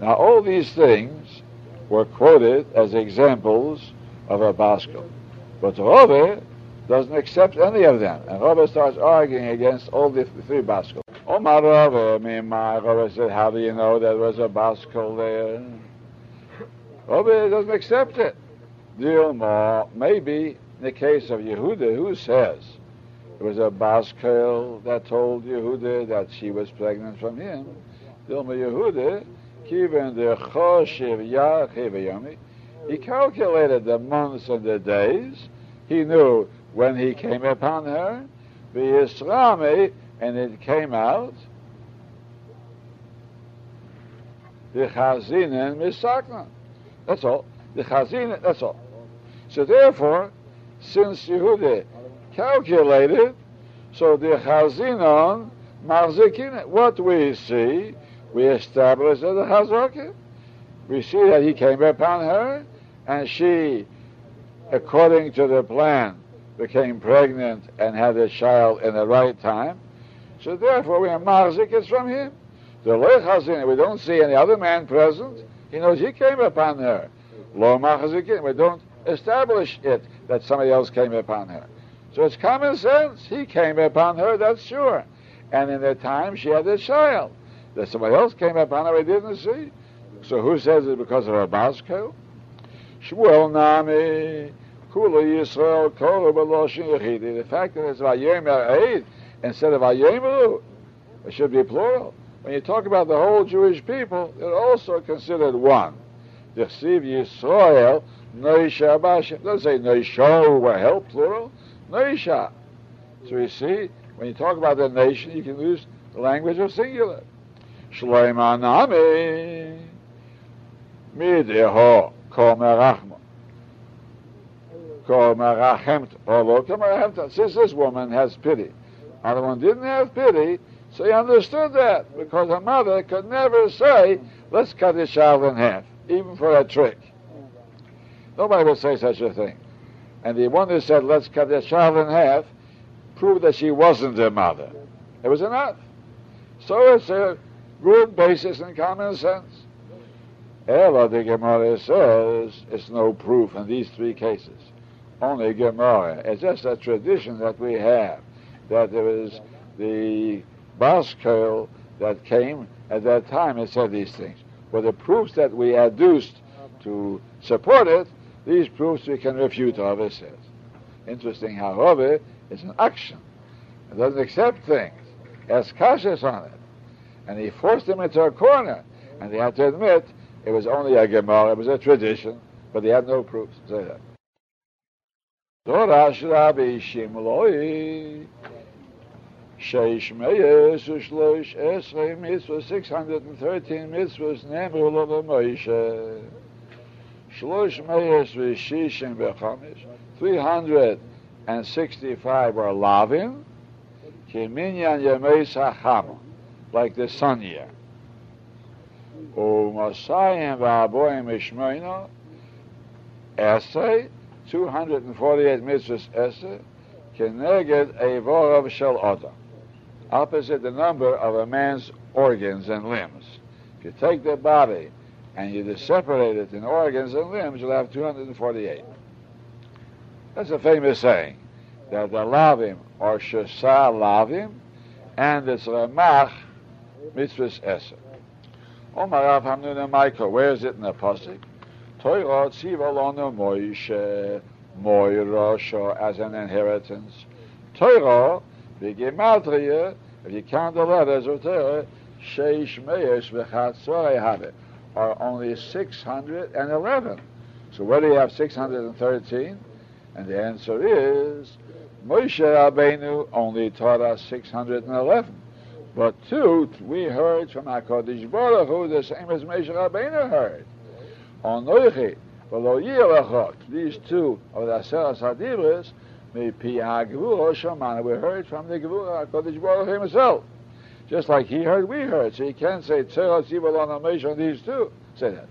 Now, all these things were quoted as examples of a baskel. But Rove doesn't accept any of them. And Rove starts arguing against all the three baskels. Omar oh, Rove, me my Rove said, how do you know there was a baskel there? Rove doesn't accept it. Dilma, maybe in the case of Yehuda, who says it was a baskel that told Yehuda that she was pregnant from him? Dilma Yehuda, de choshev yach he calculated the months and the days. He knew when he came upon her, the Yisrami, and it came out. The Chazin and Misakna. That's all. The Chazin, that's all. So therefore, since Yehuda calculated, so the Chazinon, Marzikin, what we see, we establish as a Chazakah. We see that he came upon her, and she, according to the plan, became pregnant and had a child in the right time. So therefore, we are marzik is from him. The lechazin, we don't see any other man present. He knows he came upon her. Lo machazikin, we don't establish it that somebody else came upon her. So it's common sense. He came upon her, that's sure. And in the time she had a child. That somebody else came upon her we didn't see. So who says it's because of her baskel? Shmuel Nami, Kula Yisrael, Kolu Beloshin Yechidi. The fact that it's Vayem Eid instead of Vayemelu, it should be plural. When you talk about the whole Jewish people, they're also considered one. Dechsiv Yisrael, Noisha Bashim. Doesn't say Noisha were help, plural. Noisha. So you see, when you talk about the nation, you can use the language of singular. Shloim Nami, Mideho. Kol merachma. Kol merachemt. Although Komerachemta. Since this woman has pity. Other one didn't have pity, so he understood that. Because her mother could never say, let's cut this child in half. Even for a trick. Nobody would say such a thing. And the one who said, let's cut this child in half, proved that she wasn't their mother. It was enough. So it's a good basis in common sense. Ella, the Gemara says, it's no proof in these three cases. Only Gemara. It's just a tradition that we have, that there was the Baskel that came at that time and said these things. But the proofs that we adduced to support it, these proofs we can refute, Rava says. Interesting how Rava is an action. It doesn't accept things. Has cautious on it. And he forced them into a corner. And they had to admit it was only a Gemara, it was a tradition, but they had no proofs to say that. Rabbi Shimloi. Sheish Meyes Ushloish Esrei Mitzvah 613 mitzvahs Nemru Lova Moshe. Shloish Meyes Vishishim Bechamish 365 were Lavin. Kiminyan Yemei Sachama like the sun year Umasayim v'aboyim ishmoino, essay, 248 mitzvahs essay, keneged evorav shel oda. Opposite the number of a man's organs and limbs. If you take the body and you separate it in organs and limbs, you'll have 248. That's a famous saying, that the lavim or shasa lavim, and it's ramach mitzvahs essay. Oh, Omar Rav Hamnuna Michael, where is it in the pasuk? Torah oh, tziva lonu Moishe Moirosho as an inheritance. Torah oh, v'gematria, if you count the letters of Torah, sheish meish have are only 611. So where do you have 613? And the answer is Moshe Rabbeinu only taught us 611. But two, we heard from HaKadosh Baruch Hu the same as Moshe Rabbeinu heard. On Noichi, V'lo Yirachot, these two of the Aseras HaDibris, Pi HaGevurah Shomana, we heard from the Gevurah HaKadosh Baruch Hu himself. Just like he heard, we heard. So you can't say Tzerah Zibalon Moshe on these two. Say that.